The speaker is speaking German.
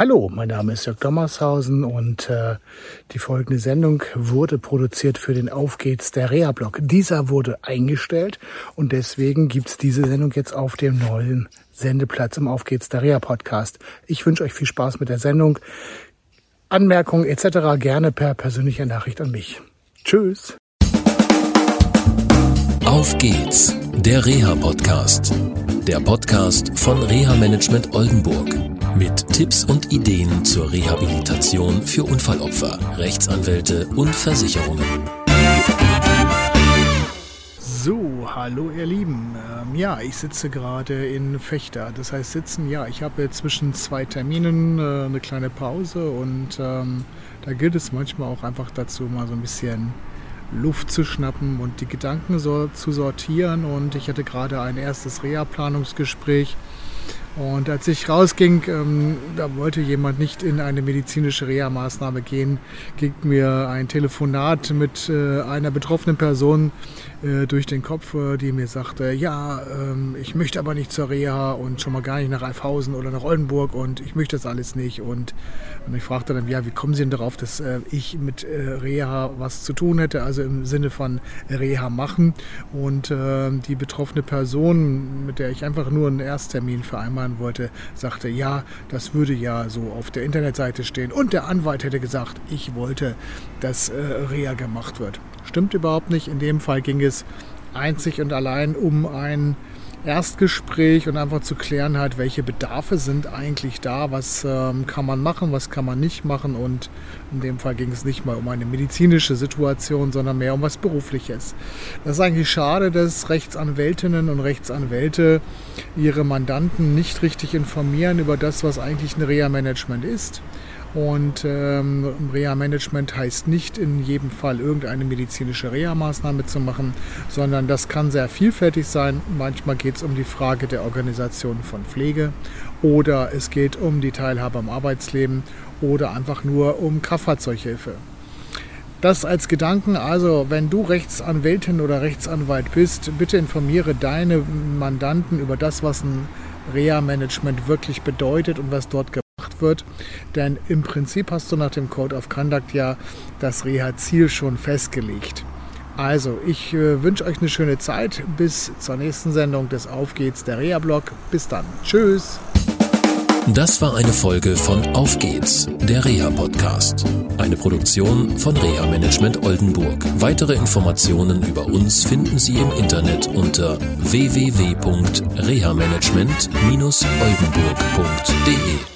Hallo, mein Name ist Jörg Dommershausen und äh, die folgende Sendung wurde produziert für den Auf geht's der Reha-Blog. Dieser wurde eingestellt und deswegen gibt's diese Sendung jetzt auf dem neuen Sendeplatz im Auf geht's der Reha-Podcast. Ich wünsche euch viel Spaß mit der Sendung. Anmerkungen etc. gerne per persönlicher Nachricht an mich. Tschüss. Auf geht's, der Reha-Podcast. Der Podcast von Reha Management Oldenburg mit Tipps und Ideen zur Rehabilitation für Unfallopfer, Rechtsanwälte und Versicherungen. So, hallo ihr Lieben. Ähm, ja, ich sitze gerade in Fechter. Das heißt sitzen, ja, ich habe zwischen zwei Terminen äh, eine kleine Pause und ähm, da gilt es manchmal auch einfach dazu, mal so ein bisschen Luft zu schnappen und die Gedanken so zu sortieren. Und ich hatte gerade ein erstes Reha-Planungsgespräch und als ich rausging, ähm, da wollte jemand nicht in eine medizinische Reha-Maßnahme gehen, ging mir ein Telefonat mit äh, einer betroffenen Person äh, durch den Kopf, äh, die mir sagte, ja, ähm, ich möchte aber nicht zur Reha und schon mal gar nicht nach Alfhausen oder nach Oldenburg und ich möchte das alles nicht. Und, und ich fragte dann, ja, wie kommen Sie denn darauf, dass äh, ich mit äh, Reha was zu tun hätte, also im Sinne von Reha machen. Und ähm, die betroffene Person, mit der ich einfach nur einen Ersttermin vereinbart vereinbaren wollte, sagte, ja, das würde ja so auf der Internetseite stehen. Und der Anwalt hätte gesagt, ich wollte, dass äh, Reha gemacht wird. Stimmt überhaupt nicht. In dem Fall ging es einzig und allein um ein Erstgespräch und einfach zu klären halt, welche Bedarfe sind eigentlich da, was ähm, kann man machen, was kann man nicht machen und in dem Fall ging es nicht mal um eine medizinische Situation, sondern mehr um was Berufliches. Das ist eigentlich schade, dass Rechtsanwältinnen und Rechtsanwälte ihre Mandanten nicht richtig informieren über das, was eigentlich ein Reha-Management ist. Und ähm, Reha-Management heißt nicht in jedem Fall irgendeine medizinische Reha-Maßnahme zu machen, sondern das kann sehr vielfältig sein. Manchmal geht es um die Frage der Organisation von Pflege oder es geht um die Teilhabe am Arbeitsleben oder einfach nur um Kraftfahrzeughilfe. Das als Gedanken, also wenn du Rechtsanwältin oder Rechtsanwalt bist, bitte informiere deine Mandanten über das, was ein Reha-Management wirklich bedeutet und was dort wird. Denn im Prinzip hast du nach dem Code of Conduct ja das Reha-Ziel schon festgelegt. Also, ich äh, wünsche euch eine schöne Zeit. Bis zur nächsten Sendung des Auf geht's, der Reha-Blog. Bis dann. Tschüss. Das war eine Folge von Auf geht's, der Reha-Podcast. Eine Produktion von Reha Management Oldenburg. Weitere Informationen über uns finden Sie im Internet unter www.rehamanagement-oldenburg.de.